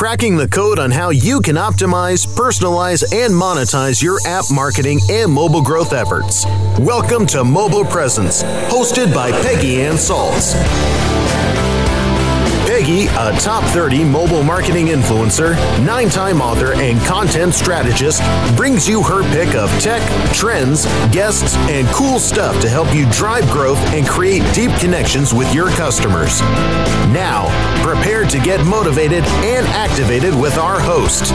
cracking the code on how you can optimize, personalize, and monetize your app marketing and mobile growth efforts. Welcome to Mobile Presence, hosted by Peggy Anne Salz. Peggy, a top 30 mobile marketing influencer, nine time author, and content strategist, brings you her pick of tech, trends, guests, and cool stuff to help you drive growth and create deep connections with your customers. Now, prepare to get motivated and activated with our host.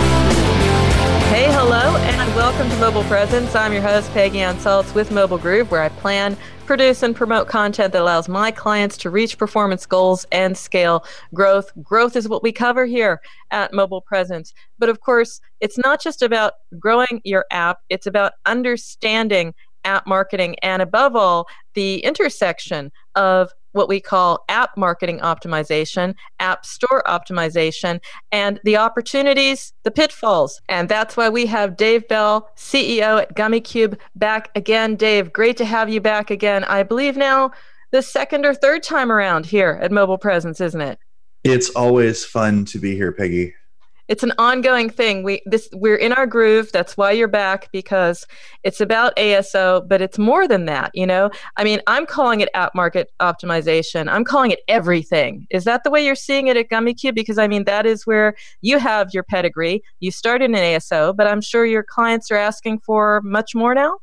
Hey, hello, and welcome to Mobile Presence. I'm your host, Peggy Anne Salz with Mobile Groove, where I plan produce and promote content that allows my clients to reach performance goals and scale growth. Growth is what we cover here at Mobile Presence. But of course, it's not just about growing your app, it's about understanding app marketing and above all, the intersection of what we call app marketing optimization, app store optimization, and the opportunities, the pitfalls. And that's why we have Dave Bell, CEO at Gummicube, back again. Dave, great to have you back again. I believe now the second or third time around here at Mobile Presence, isn't it? It's always fun to be here, Peggy it's an ongoing thing. We this we're in our groove. That's why you're back because it's about ASO, but it's more than that. You know, I mean, I'm calling it app market optimization. I'm calling it everything. Is that the way you're seeing it at Gummicube? Because I mean, that is where you have your pedigree. You started in ASO, but I'm sure your clients are asking for much more now.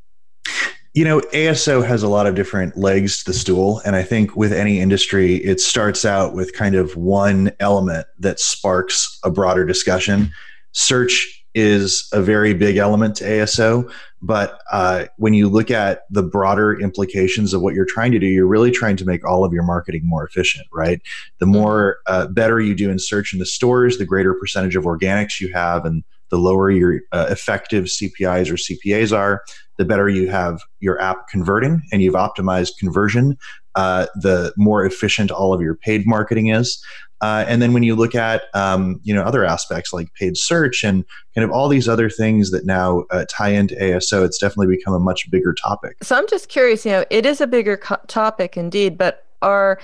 You know, ASO has a lot of different legs to the stool. And I think with any industry, it starts out with kind of one element that sparks a broader discussion. Search is a very big element to ASO. But uh, when you look at the broader implications of what you're trying to do, you're really trying to make all of your marketing more efficient, right? The more uh, better you do in search in the stores, the greater percentage of organics you have, and the lower your uh, effective CPIs or CPAs are, the better you have your app converting and you've optimized conversion, uh, the more efficient all of your paid marketing is. Uh, and then when you look at um, you know other aspects like paid search and kind of all these other things that now uh, tie into ASO, it's definitely become a much bigger topic. So I'm just curious. You know, it is a bigger co- topic indeed, but are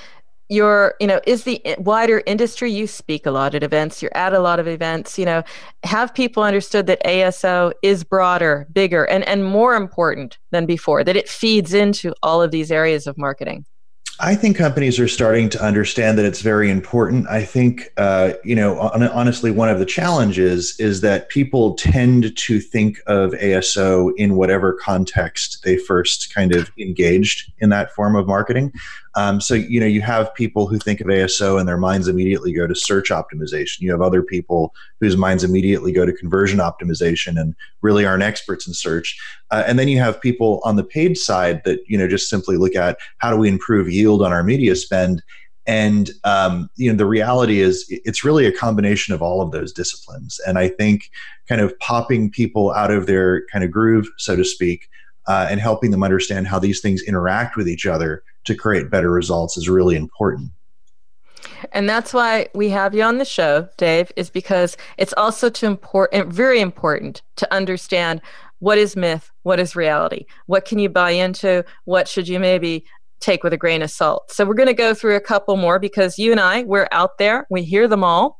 your you know is the wider industry you speak a lot at events you're at a lot of events you know have people understood that aso is broader bigger and and more important than before that it feeds into all of these areas of marketing I think companies are starting to understand that it's very important. I think, uh, you know, honestly, one of the challenges is that people tend to think of ASO in whatever context they first kind of engaged in that form of marketing. Um, so, you know, you have people who think of ASO and their minds immediately go to search optimization. You have other people whose minds immediately go to conversion optimization and really aren't experts in search. Uh, and then you have people on the paid side that, you know, just simply look at how do we improve yield on our media spend. And um, you know, the reality is, it's really a combination of all of those disciplines. And I think, kind of popping people out of their kind of groove, so to speak, uh, and helping them understand how these things interact with each other to create better results is really important. And that's why we have you on the show, Dave, is because it's also to important, very important to understand what is myth, what is reality, what can you buy into, what should you maybe take with a grain of salt. So we're going to go through a couple more because you and I, we're out there, we hear them all.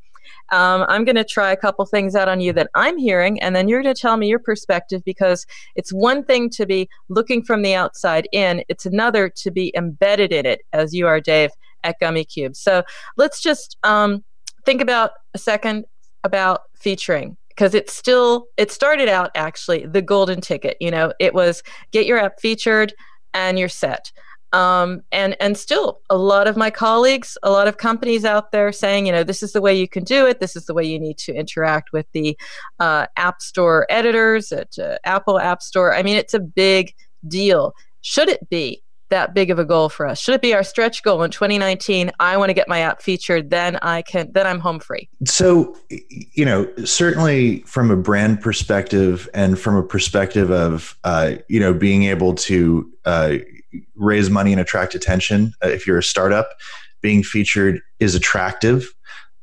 Um, I'm going to try a couple things out on you that I'm hearing, and then you're going to tell me your perspective because it's one thing to be looking from the outside in, it's another to be embedded in it, as you are, Dave, at Gummicube. So let's just um, think about a second about featuring because it's still it started out actually the golden ticket you know it was get your app featured and you're set um, and and still a lot of my colleagues a lot of companies out there saying you know this is the way you can do it. This is the way you need to interact with the uh, app store editors at uh, apple app store. I mean it's a big deal. Should it be that big of a goal for us? Should it be our stretch goal in 2019 i want to get my app featured then i can then i'm home free. So you know certainly from a brand perspective and from a perspective of uh, you know being able to uh, raise money and attract attention. Uh, if you're a startup, being featured is attractive.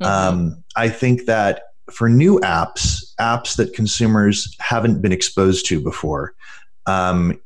Mm-hmm. Um, I think that for new apps, apps that consumers haven't been exposed to before, um,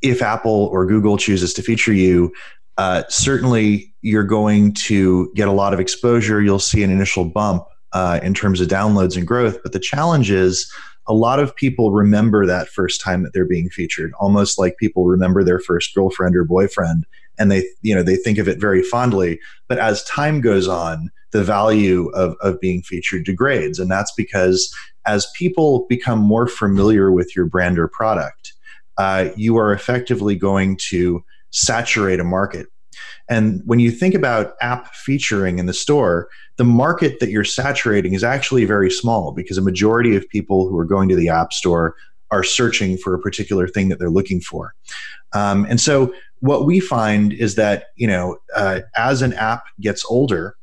if Apple or Google chooses to feature you, uh, certainly you're going to get a lot of exposure. You'll see an initial bump uh, in terms of downloads and growth. But the challenge is a lot of people remember that first time that they're being featured, almost like people remember their first girlfriend or boyfriend, and they you know they think of it very fondly. But as time goes on, the value of, of being featured degrades, and that's because as people become more familiar with your brand or product, uh, you are effectively going to saturate a market. And when you think about app featuring in the store, the market that you're saturating is actually very small because a majority of people who are going to the app store are searching for a particular thing that they're looking for. Um, and so what we find is that you know uh, as an app gets older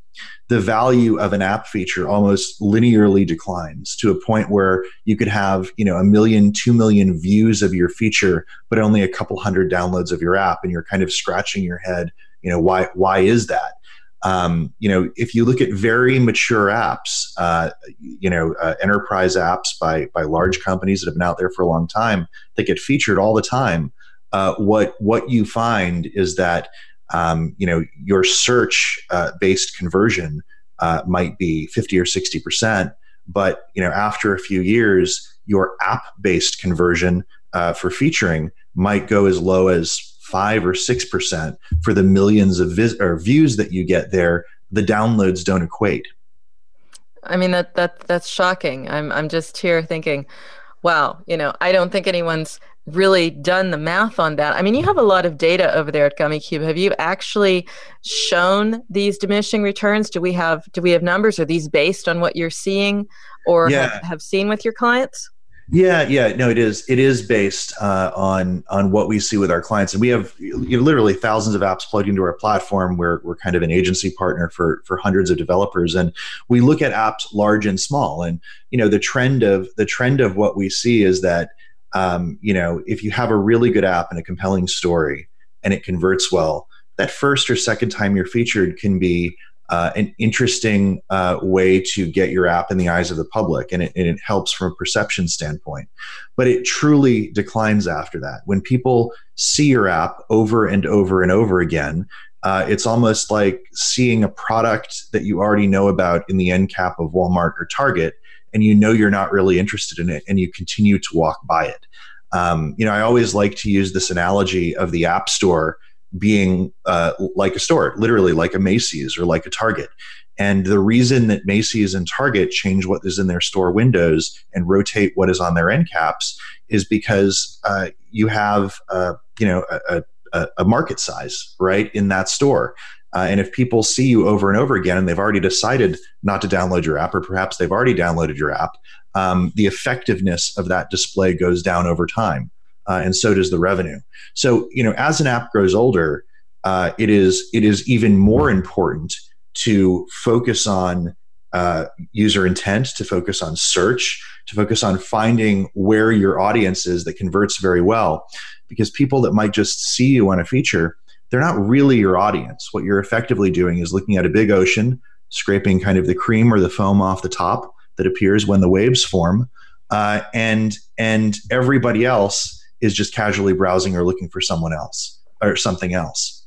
the value of an app feature almost linearly declines to a point where you could have you know a million two million views of your feature but only a couple hundred downloads of your app and you're kind of scratching your head you know why why is that? Um, you know if you look at very mature apps uh, you know uh, enterprise apps by by large companies that have been out there for a long time that get featured all the time. Uh, what what you find is that um, you know your search uh, based conversion uh, might be 50 or 60 percent. But you know after a few years your app based conversion uh, for featuring might go as low as five or six percent for the millions of vis- or views that you get there. The downloads don't equate. I mean that that that's shocking. I'm i'm just here thinking wow you know i don't think anyone's really done the math on that. I mean, you have a lot of data over there at Gummicube. Have you actually shown these diminishing returns? Do we have do we have numbers? Are these based on what you're seeing or yeah. have, have seen with your clients? Yeah, yeah, no, it is. It is based uh, on on what we see with our clients, and we have you know, literally thousands of apps plugged into our platform. We're we're kind of an agency partner for for hundreds of developers, and we look at apps large and small. And you know, the trend of the trend of what we see is that um, you know, if you have a really good app and a compelling story and it converts well, that first or second time you're featured can be uh, an interesting uh, way to get your app in the eyes of the public, and it, and it, helps from a perception standpoint. But it truly declines after that. When people see your app over and over and over again, uh, it's almost like seeing a product that you already know about in the end cap of Walmart or Target, and you know you're not really interested in it and you continue to walk by it. Um, you know, I always like to use this analogy of the App Store being uh, like a store, literally like a Macy's or like a Target. And the reason that Macy's and Target change what is in their store windows and rotate what is on their end caps is because uh, you have, uh, you know, a, a, a market size right in that store. Uh, and if people see you over and over again and they've already decided not to download your app, or perhaps they've already downloaded your app, um, the effectiveness of that display goes down over time. Uh, and so does the revenue. So, you know, as an app grows older, uh, it is it is even more important to focus on uh, user intent, to focus on search, to focus on finding where your audience is that converts very well, because people that might just see you on a feature they're not really your audience. What you're effectively doing is looking at a big ocean, scraping kind of the cream or the foam off the top that appears when the waves form, uh, and and everybody else is just casually browsing or looking for someone else or something else.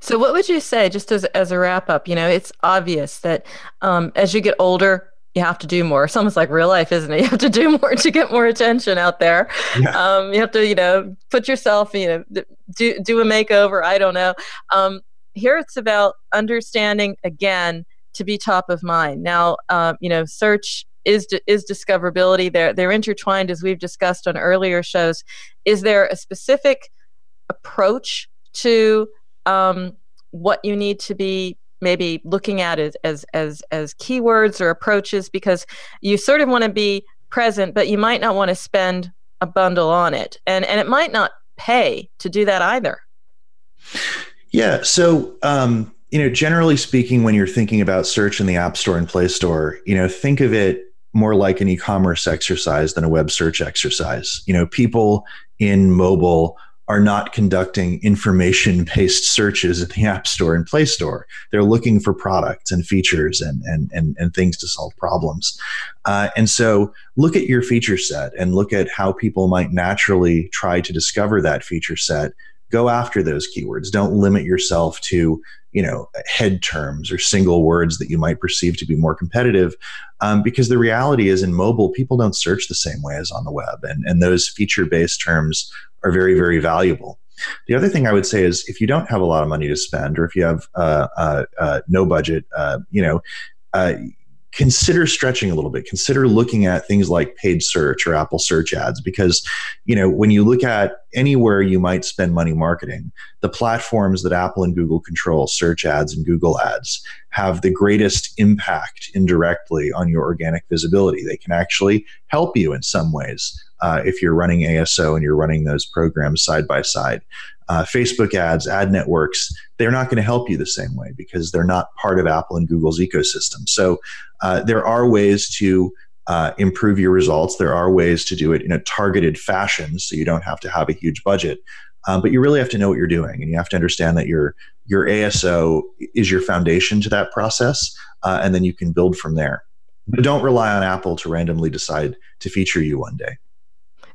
So, what would you say, just as, as a wrap up? You know, it's obvious that um, as you get older, you have to do more. It's almost like real life, isn't it? You have to do more to get more attention out there. Yeah. Um, you have to, you know, put yourself, you know, do do a makeover. I don't know. Um, here it's about understanding again to be top of mind. Now, um, you know, search is is discoverability. They're they're intertwined as we've discussed on earlier shows. Is there a specific approach to um, what you need to be maybe looking at it as as as keywords or approaches because you sort of want to be present but you might not want to spend a bundle on it. And and it might not pay to do that either. Yeah so um you know generally speaking when you're thinking about search in the app store and play store you know think of it more like an e-commerce exercise than a web search exercise. You know people in mobile are not conducting information based searches in the App Store and Play Store. They're looking for products and features and, and, and, and things to solve problems. Uh, and so look at your feature set and look at how people might naturally try to discover that feature set. Go after those keywords. Don't limit yourself to you know head terms or single words that you might perceive to be more competitive um, because the reality is in mobile people don't search the same way as on the web and, and those feature based terms are very very valuable. The other thing I would say is if you don't have a lot of money to spend, or if you have uh, uh, uh, no budget, uh, you know, uh, consider stretching a little bit. Consider looking at things like paid search or apple search ads because you know when you look at anywhere you might spend money marketing the platforms that apple and google control search ads and google ads have the greatest impact indirectly on your organic visibility. They can actually help you in some ways uh, if you're running aso and you're running those programs side by side uh, Facebook ads, ad networks, they're not going to help you the same way because they're not part of Apple and Google's ecosystem. So uh, there are ways to uh, improve your results. There are ways to do it in a targeted fashion, so you don't have to have a huge budget. Um, but you really have to know what you're doing, and you have to understand that your your ASO is your foundation to that process, uh, and then you can build from there. But don't rely on Apple to randomly decide to feature you one day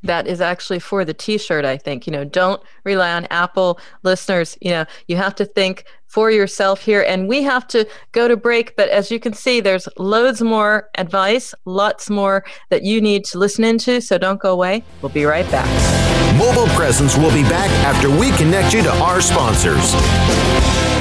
that is actually for the t-shirt i think. You know don't rely on apple listeners. You know you have to think for yourself here and we have to go to break but as you can see there's loads more advice lots more that you need to listen into so don't go away. We'll be right back. Mobile presence will be back after we connect you to our sponsors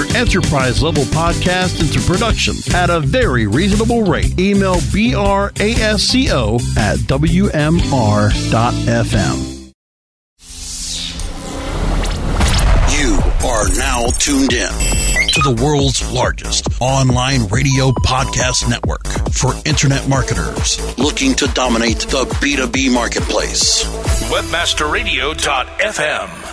enterprise level podcast into production at a very reasonable rate. Email brasco at wmr.fm. You are now tuned in to the world's largest online radio podcast network for internet marketers looking to dominate the B2B marketplace. Webmasterradio.fm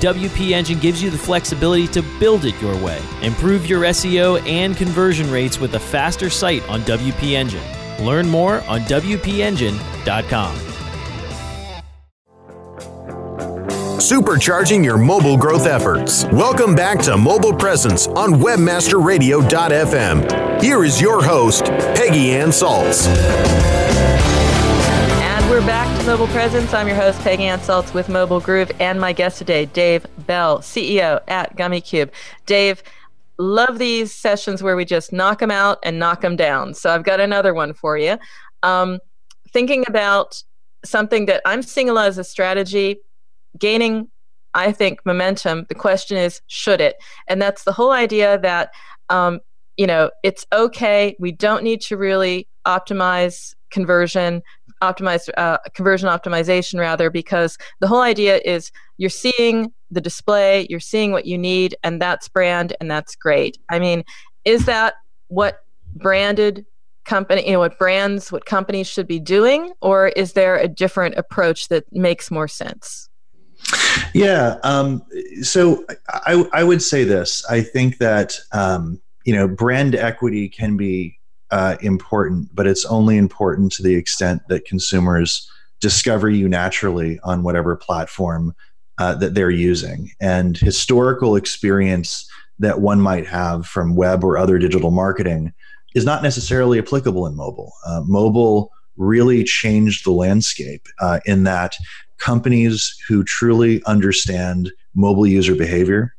WP Engine gives you the flexibility to build it your way. Improve your SEO and conversion rates with a faster site on WP Engine. Learn more on WPEngine.com. Supercharging your mobile growth efforts. Welcome back to Mobile Presence on WebmasterRadio.fm. Here is your host, Peggy Anne Salz. We're back to Mobile Presence. I'm your host, Peggy Anne Salz with Mobile Groove, and my guest today, Dave Bell, CEO at Gummicube. Dave, love these sessions where we just knock them out and knock them down. So I've got another one for you. Um, thinking about something that I'm seeing a lot as a strategy, gaining, I think, momentum. The question is, should it? And that's the whole idea that, um, you know, it's okay. We don't need to really optimize conversion optimize uh, conversion optimization rather because the whole idea is you're seeing the display you're seeing what you need and that's brand and that's great. I mean is that what branded company you know what brands what companies should be doing or is there a different approach that makes more sense? Yeah um, so I, I would say this. I think that um, you know brand equity can be uh, important, but it's only important to the extent that consumers discover you naturally on whatever platform uh, that they're using. And historical experience that one might have from web or other digital marketing is not necessarily applicable in mobile. Uh, mobile really changed the landscape uh, in that companies who truly understand mobile user behavior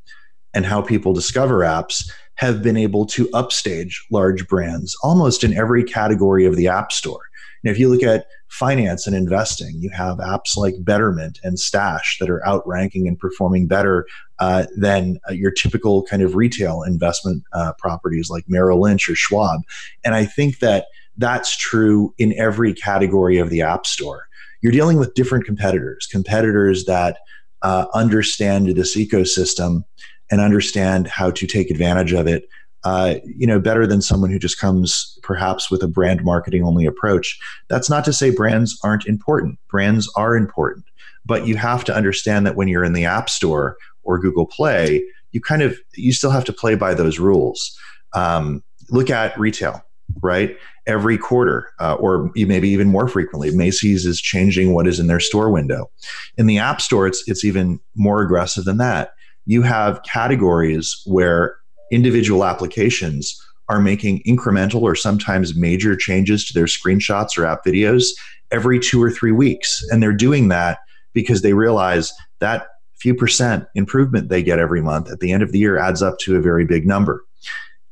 and how people discover apps have been able to upstage large brands almost in every category of the App Store. And if you look at finance and investing, you have apps like Betterment and Stash that are outranking and performing better uh, than uh, your typical kind of retail investment uh, properties like Merrill Lynch or Schwab. And I think that that's true in every category of the App Store. You're dealing with different competitors, competitors that uh, understand this ecosystem and understand how to take advantage of it uh, you know, better than someone who just comes perhaps with a brand marketing only approach. That's not to say brands aren't important. Brands are important, but you have to understand that when you're in the App Store or Google Play, you kind of you still have to play by those rules. Um, look at retail, right? Every quarter, uh, or maybe even more frequently, Macy's is changing what is in their store window. In the App Store, it's it's even more aggressive than that. You have categories where individual applications are making incremental or sometimes major changes to their screenshots or app videos every two or three weeks. And they're doing that because they realize that few percent improvement they get every month at the end of the year adds up to a very big number.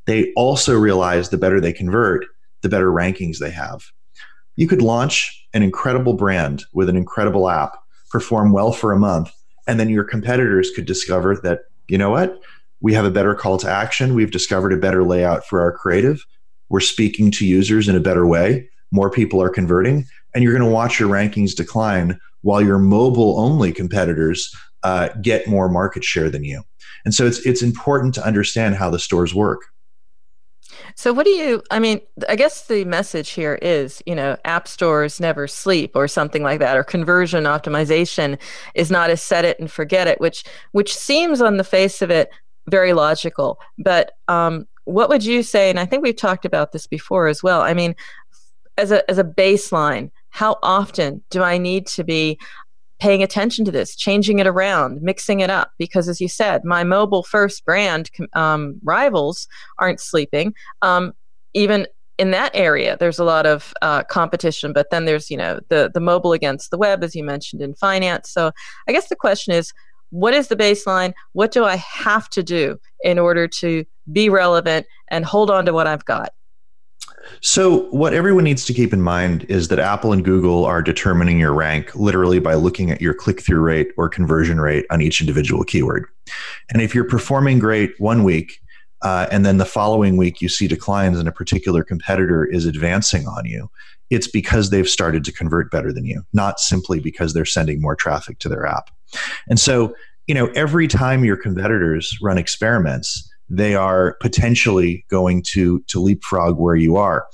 They also realize the better they convert, the better rankings they have. You could launch an incredible brand with an incredible app, perform well for a month, and then your competitors could discover that, you know what? we have a better call to action. We've discovered a better layout for our creative. We're speaking to users in a better way. More people are converting, and you're going to watch your rankings decline while your mobile only competitors uh, get more market share than you. And so it's it's important to understand how the stores work. So, what do you, I mean, I guess the message here is, you know, app stores never sleep or something like that, or conversion optimization is not a set it and forget it, which, which seems on the face of it very logical. But um, what would you say? And I think we've talked about this before as well. I mean, as a as a baseline, how often do I need to be paying attention to this, changing it around, mixing it up? Because as you said, my mobile first brand um, rivals aren't sleeping. Um, even in that area, there's a lot of uh, competition, but then there's you know the the mobile against the web, as you mentioned in finance. So I guess the question is what is the baseline? What do I have to do in order to be relevant and hold on to what I've got? So, what everyone needs to keep in mind is that Apple and Google are determining your rank literally by looking at your click through rate or conversion rate on each individual keyword. And if you're performing great one week, uh, and then the following week you see declines and a particular competitor is advancing on you, it's because they've started to convert better than you, not simply because they're sending more traffic to their app. And so, you know, every time your competitors run experiments, they are potentially going to to leapfrog where you are.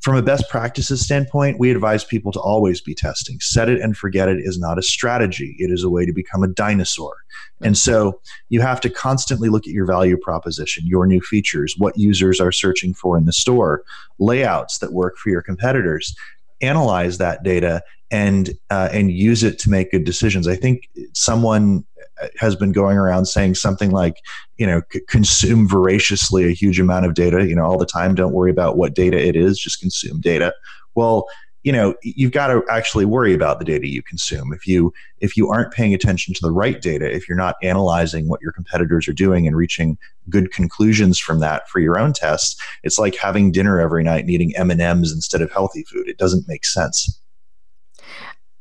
From a best practices standpoint, we advise people to always be testing. Set it and forget it is not a strategy. It is a way to become a dinosaur. And so you have to constantly look at your value proposition, your new features, what users are searching for in the store, layouts that work for your competitors. Analyze that data and uh, and use it to make good decisions. I think someone has been going around saying something like, you know, consume voraciously a huge amount of data, you know, all the time. Don't worry about what data it is, just consume data. Well, you know, you've got to actually worry about the data you consume. If you if you aren't paying attention to the right data, if you're not analyzing what your competitors are doing and reaching good conclusions from that for your own tests, it's like having dinner every night and eating M and M's instead of healthy food. It doesn't make sense.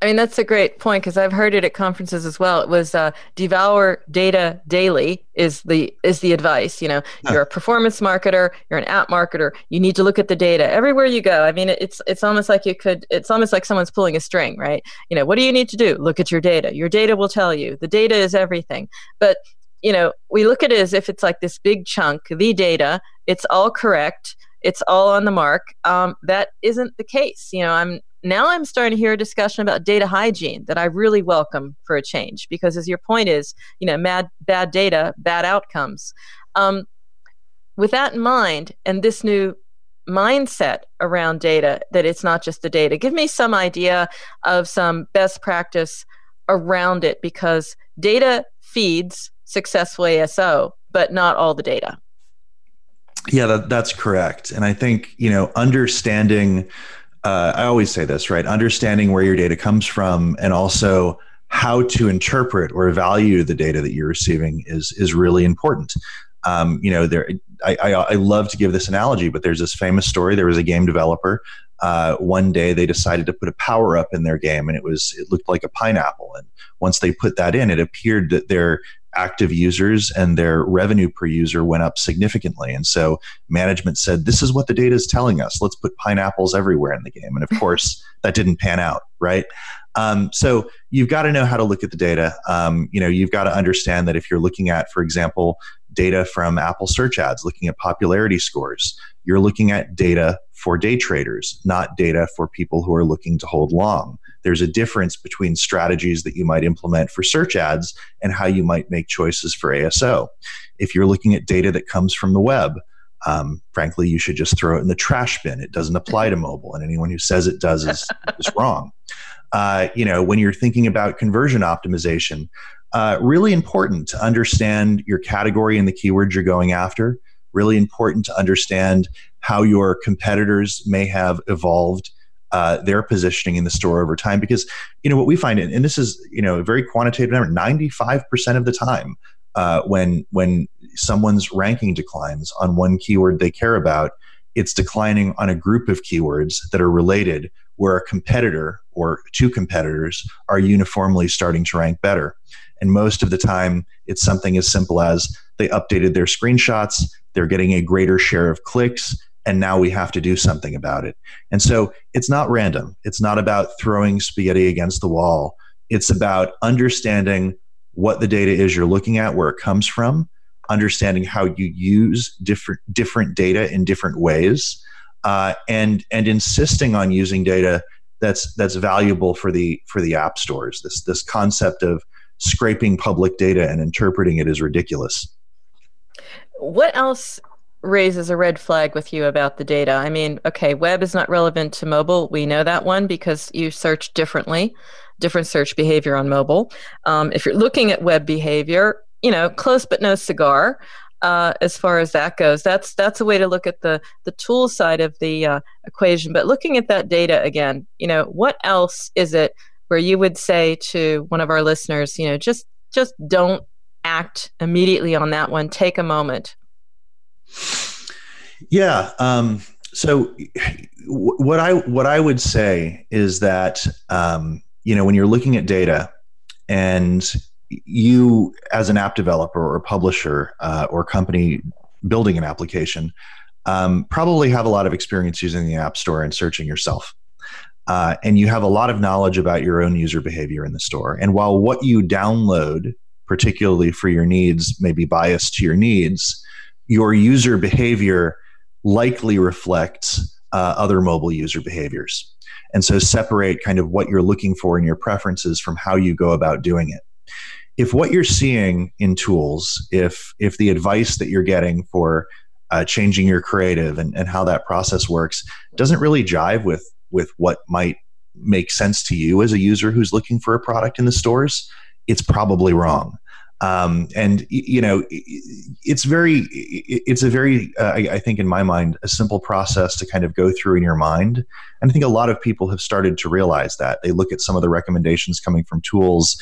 I mean, that's a great point because I've heard it at conferences as well. It was uh, devour data daily is the is the advice. You know, you're a performance marketer, you're an app marketer. You need to look at the data everywhere you go. I mean, it's it's almost like you could. It's almost like someone's pulling a string, right? You know, what do you need to do? Look at your data. Your data will tell you. The data is everything. But you know, we look at it as if it's like this big chunk, the data. It's all correct it's all on the mark. Um, that isn't the case. You know, I'm now I'm starting to hear a discussion about data hygiene that I really welcome for a change because, as your point is, you know, mad, bad data, bad outcomes. Um, with that in mind, and this new mindset around data, that it's not just the data, give me some idea of some best practice around it because data feeds successful ASO but not all the data. Yeah, that, that's correct. And I think, you know, understanding, uh, I always say this, right? Understanding where your data comes from and also how to interpret or value the data that you're receiving is, is really important. Um, you know, there, I, I, I, love to give this analogy, but there's this famous story. There was a game developer. Uh, one day they decided to put a power up in their game and it was, it looked like a pineapple. And once they put that in, it appeared that their active users and their revenue per user went up significantly. And so management said, This is what the data is telling us. Let's put pineapples everywhere in the game. And of course, that didn't pan out, right? Um, so you've got to know how to look at the data. Um, you know, you've got to understand that if you're looking at, for example, data from Apple search ads, looking at popularity scores, you're looking at data for day traders, not data for people who are looking to hold long there's a difference between strategies that you might implement for search ads and how you might make choices for ASO. If you're looking at data that comes from the web, um, frankly, you should just throw it in the trash bin. It doesn't apply to mobile, and anyone who says it does is, is wrong. Uh, you know, when you're thinking about conversion optimization, uh, really important to understand your category and the keywords you're going after. Really important to understand how your competitors may have evolved uh, their positioning in the store over time because you know what we find and this is you know a very quantitative number 95% of the time uh, when when someone's ranking declines on one keyword they care about it's declining on a group of keywords that are related where a competitor or two competitors are uniformly starting to rank better. And most of the time it's something as simple as they updated their screenshots they're getting a greater share of clicks and now we have to do something about it. And so it's not random. It's not about throwing spaghetti against the wall. It's about understanding what the data is you're looking at, where it comes from, understanding how you use different different data in different ways, uh, and and insisting on using data that's that's valuable for the for the app stores. This this concept of scraping public data and interpreting it is ridiculous. What else raises a red flag with you about the data. I mean, okay, web is not relevant to mobile. We know that one because you search differently, different search behavior on mobile. Um, if you're looking at web behavior, you know, close but no cigar. Uh, as far as that goes, that's that's a way to look at the the tool side of the uh, equation. But looking at that data again, you know, what else is it where you would say to one of our listeners, you know, just just don't act immediately on that one. Take a moment. Yeah. Um, so what I what I would say is that um, you know when you're looking at data and you as an app developer or publisher uh, or company building an application um, probably have a lot of experience using the app store and searching yourself uh, and you have a lot of knowledge about your own user behavior in the store and while what you download particularly for your needs may be biased to your needs your user behavior likely reflects uh, other mobile user behaviors. And so separate kind of what you're looking for in your preferences from how you go about doing it. If what you're seeing in tools, if if the advice that you're getting for uh, changing your creative and, and how that process works doesn't really jive with with what might make sense to you as a user who's looking for a product in the stores, it's probably wrong. Um, and you know, it's very, it's a very, uh, I, I, think, in my mind, a simple process to kind of go through in your mind. And I think a lot of people have started to realize that. They look at some of the recommendations coming from tools.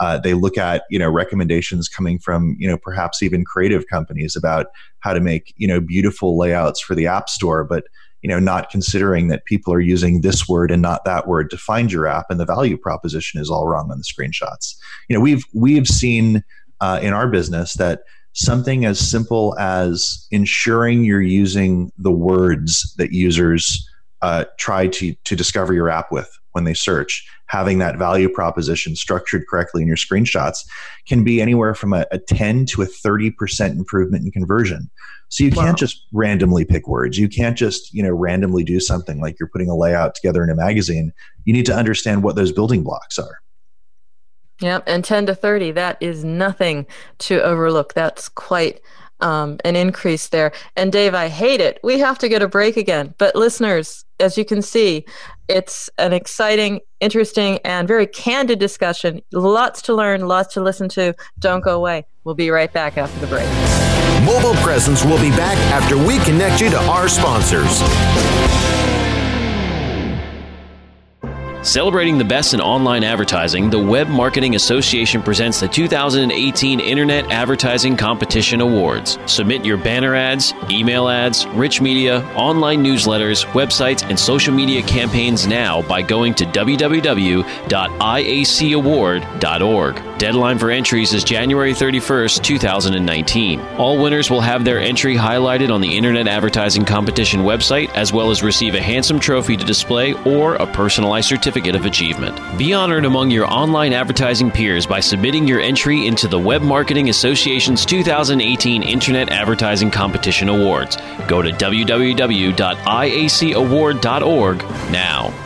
Uh, they look at you know recommendations coming from you know perhaps even creative companies about how to make you know beautiful layouts for the app store, but you know not considering that people are using this word and not that word to find your app and the value proposition is all wrong on the screenshots you know we've we've seen uh, in our business that something as simple as ensuring you're using the words that users uh, try to, to discover your app with when they search, having that value proposition structured correctly in your screenshots can be anywhere from a, a 10 to a 30% improvement in conversion. So you wow. can't just randomly pick words. You can't just, you know, randomly do something like you're putting a layout together in a magazine. You need to understand what those building blocks are. Yep, and 10 to 30, that is nothing to overlook. That's quite um, an increase there. And Dave, I hate it. We have to get a break again. But listeners, as you can see, it's an exciting, interesting, and very candid discussion. Lots to learn, lots to listen to. Don't go away. We'll be right back after the break. Mobile Presence will be back after we connect you to our sponsors. Celebrating the best in online advertising, the Web Marketing Association presents the 2018 Internet Advertising Competition Awards. Submit your banner ads, email ads, rich media, online newsletters, websites, and social media campaigns now by going to www.iacaward.org. Deadline for entries is January 31st, 2019. All winners will have their entry highlighted on the Internet Advertising Competition website, as well as receive a handsome trophy to display or a personalized certificate of achievement. Be honored among your online advertising peers by submitting your entry into the Web Marketing Association's 2018 Internet Advertising Competition Awards. Go to www.iacaward.org now.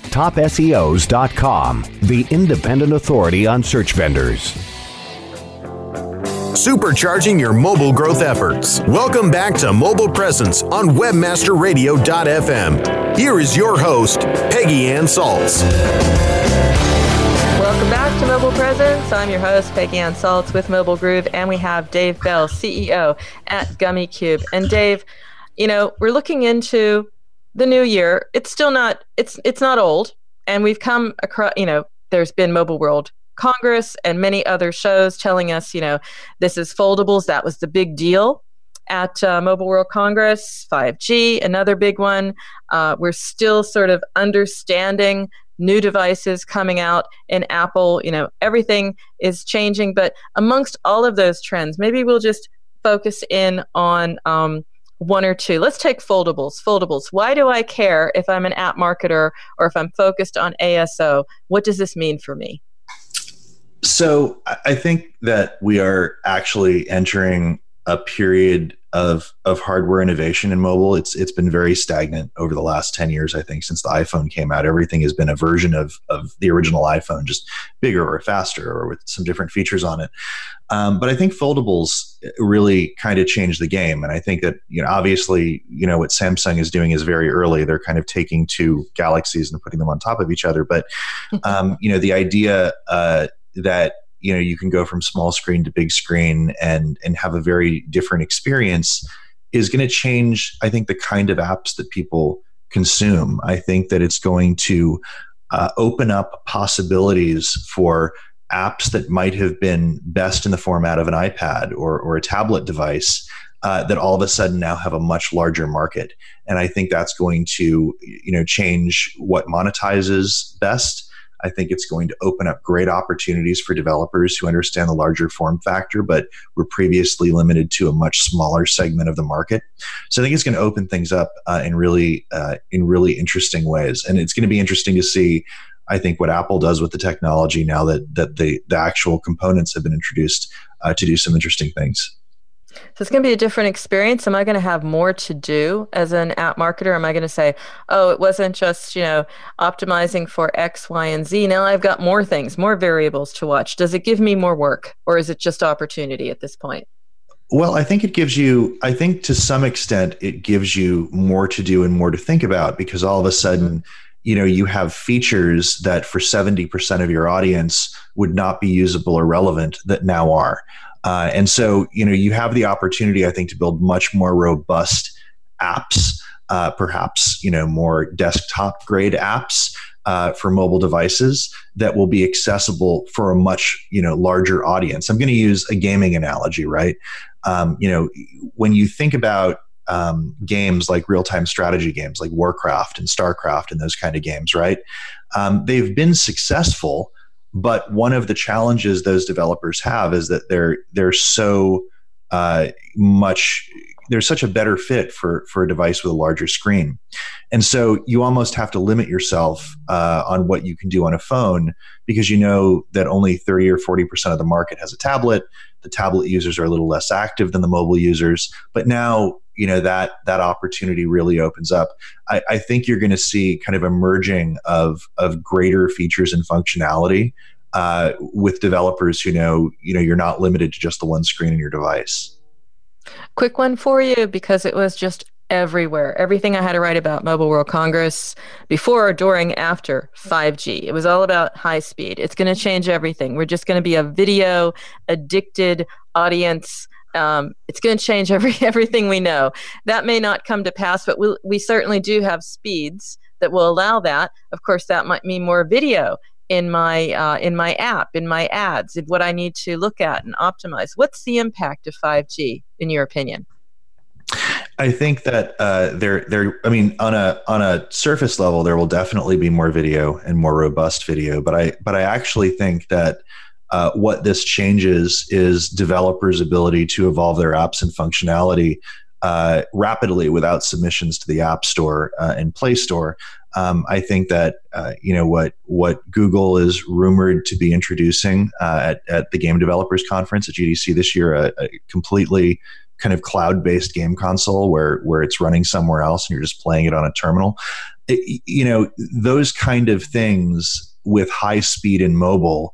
TopSEOs.com, the independent authority on search vendors supercharging your mobile growth efforts. Welcome back to Mobile Presence on WebmasterRadio.fm. Here is your host, Peggy Anne Salz. Welcome back to Mobile Presence. I'm your host, Peggy Anne Salz with Mobile Groove, and we have Dave Bell, CEO at Gummicube. And Dave, you know, we're looking into the new year. It's still not it's it's not old, and we've come across. You know, there's been Mobile World Congress and many other shows telling us, you know, this is foldables. That was the big deal at uh, Mobile World Congress. 5G, another big one. Uh, we're still sort of understanding new devices coming out in Apple. You know, everything is changing. But amongst all of those trends, maybe we'll just focus in on. Um, one or two. Let's take foldables. Foldables. Why do I care if I'm an app marketer or if I'm focused on ASO? What does this mean for me? So I think that we are actually entering a period of of hardware innovation in mobile. It's it's been very stagnant over the last ten years. I think since the iPhone came out, everything has been a version of of the original iPhone, just bigger or faster or with some different features on it. Um, but I think foldables really kind of changed the game, and I think that you know obviously you know what Samsung is doing is very early. They're kind of taking two galaxies and putting them on top of each other. But um, you know the idea. Uh, that you know you can go from small screen to big screen and and have a very different experience is going to change i think the kind of apps that people consume. I think that it's going to uh, open up possibilities for apps that might have been best in the format of an ipad or, or a tablet device uh, that all of a sudden now have a much larger market. And i think that's going to you know change what monetizes best I think it's going to open up great opportunities for developers who understand the larger form factor, but were previously limited to a much smaller segment of the market. So I think it's going to open things up uh, in really uh, in really interesting ways, and it's going to be interesting to see. I think what Apple does with the technology now that that the the actual components have been introduced uh, to do some interesting things. So it's going to be a different experience. Am I going to have more to do as an app marketer? Am I going to say, oh, it wasn't just, you know, optimizing for X, Y, and Z. Now I've got more things, more variables to watch. Does it give me more work or is it just opportunity at this point? Well, I think it gives you, I think to some extent, it gives you more to do and more to think about because all of a mm-hmm. sudden, you know, you have features that for 70% of your audience would not be usable or relevant that now are. Uh, and so, you know, you have the opportunity, I think, to build much more robust apps, uh, perhaps, you know, more desktop grade apps uh, for mobile devices that will be accessible for a much you know larger audience. I'm going to use a gaming analogy, right? Um, you know, when you think about um, games like real-time strategy games like Warcraft and Starcraft and those kind of games, right? Um, they've been successful, but one of the challenges those developers have is that they're they're so uh, much there's such a better fit for for a device with a larger screen, and so you almost have to limit yourself uh, on what you can do on a phone because you know that only 30 or 40 percent of the market has a tablet. The tablet users are a little less active than the mobile users, but now you know that that opportunity really opens up. I, I think you're going to see kind of a merging of of greater features and functionality uh, with developers who know you know you're not limited to just the one screen in your device. Quick one for you because it was just everywhere. Everything I had to write about Mobile World Congress before, during, after 5G. It was all about high speed. It's going to change everything. We're just going to be a video addicted audience. Um, it's going to change every everything we know. That may not come to pass, but we we certainly do have speeds that will allow that. Of course, that might mean more video in my uh, in my app, in my ads, in what I need to look at and optimize. What's the impact of 5G in your opinion? I think that uh, there, there. I mean, on a on a surface level, there will definitely be more video and more robust video. But I, but I actually think that uh, what this changes is developers' ability to evolve their apps and functionality uh, rapidly without submissions to the App Store uh, and Play Store. Um, I think that uh, you know what what Google is rumored to be introducing uh, at, at the Game Developers Conference at GDC this year, a, a completely kind of cloud-based game console where where it's running somewhere else and you're just playing it on a terminal. It, you know those kind of things with high speed and mobile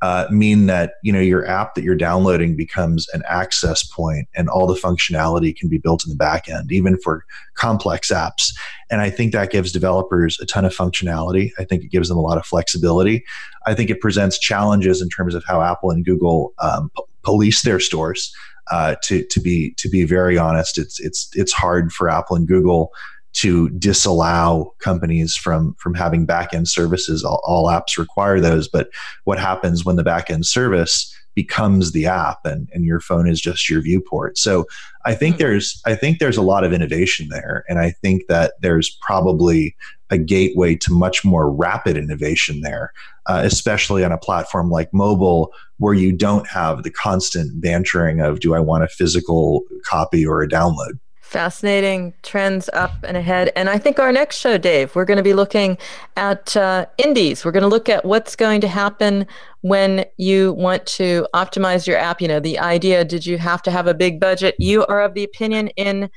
uh, mean that you know your app that you're downloading becomes an access point and all the functionality can be built in the back end even for complex apps. And i think that gives developers a ton of functionality. I think it gives them a lot of flexibility. I think it presents challenges in terms of how apple and google um, p- police their stores uh, to, to be to be very honest it's it's it's hard for apple and google to disallow companies from from having backend services. All, all, apps require those, but what happens when the backend service becomes the app and, and your phone is just your viewport? So I think hmm. there's I think there's a lot of innovation there, and I think that there's probably a gateway to much more rapid innovation there, uh, especially on a platform like mobile where you don't have the constant bantering of do I want a physical copy or a download. Fascinating trends up and ahead. And I think our next show, Dave, we're going to be looking at uh, indies. We're going to look at what's going to happen when you want to optimize your app. You know, the idea did you have to have a big budget? You are of the opinion in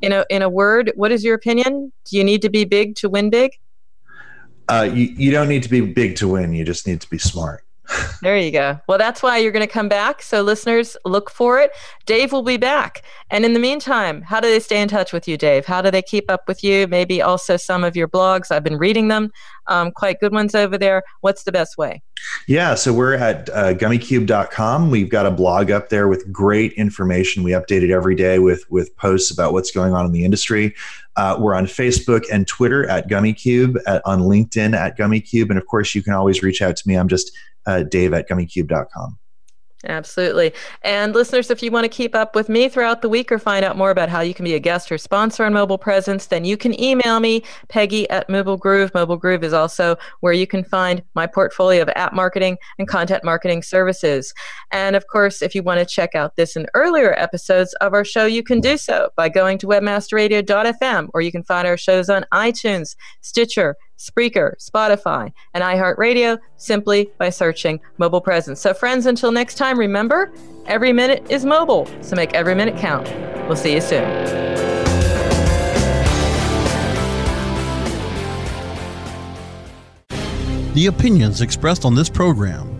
in a, in a word, what is your opinion? Do you need to be big to win big? Uh, you, you don't need to be big to win. You just need to be smart there you go. Well, that's why you're going to come back. So, listeners, look for it. Dave will be back. And in the meantime, how do they stay in touch with you, Dave? How do they keep up with you? Maybe also some of your blogs. I've been reading them, um, quite good ones over there. What's the best way? Yeah, so we're at uh, gummicube.com. We've got a blog up there with great information. We update it every day with, with posts about what's going on in the industry. Uh, we're on Facebook and Twitter at Gummicube, at, on LinkedIn at Gummicube. And of course, you can always reach out to me. I'm just uh, dave at gummicube.com. Absolutely. And listeners, if you want to keep up with me throughout the week or find out more about how you can be a guest or sponsor on Mobile Presence, then you can email me, Peggy at Mobile Groove. Mobile Groove is also where you can find my portfolio of app marketing and content marketing services. And of course, if you want to check out this and earlier episodes of our show, you can do so by going to webmasterradio.fm or you can find our shows on iTunes, Stitcher, Spreaker, Spotify, and iHeartRadio simply by searching mobile presence. So, friends, until next time, remember every minute is mobile, so make every minute count. We'll see you soon. The opinions expressed on this program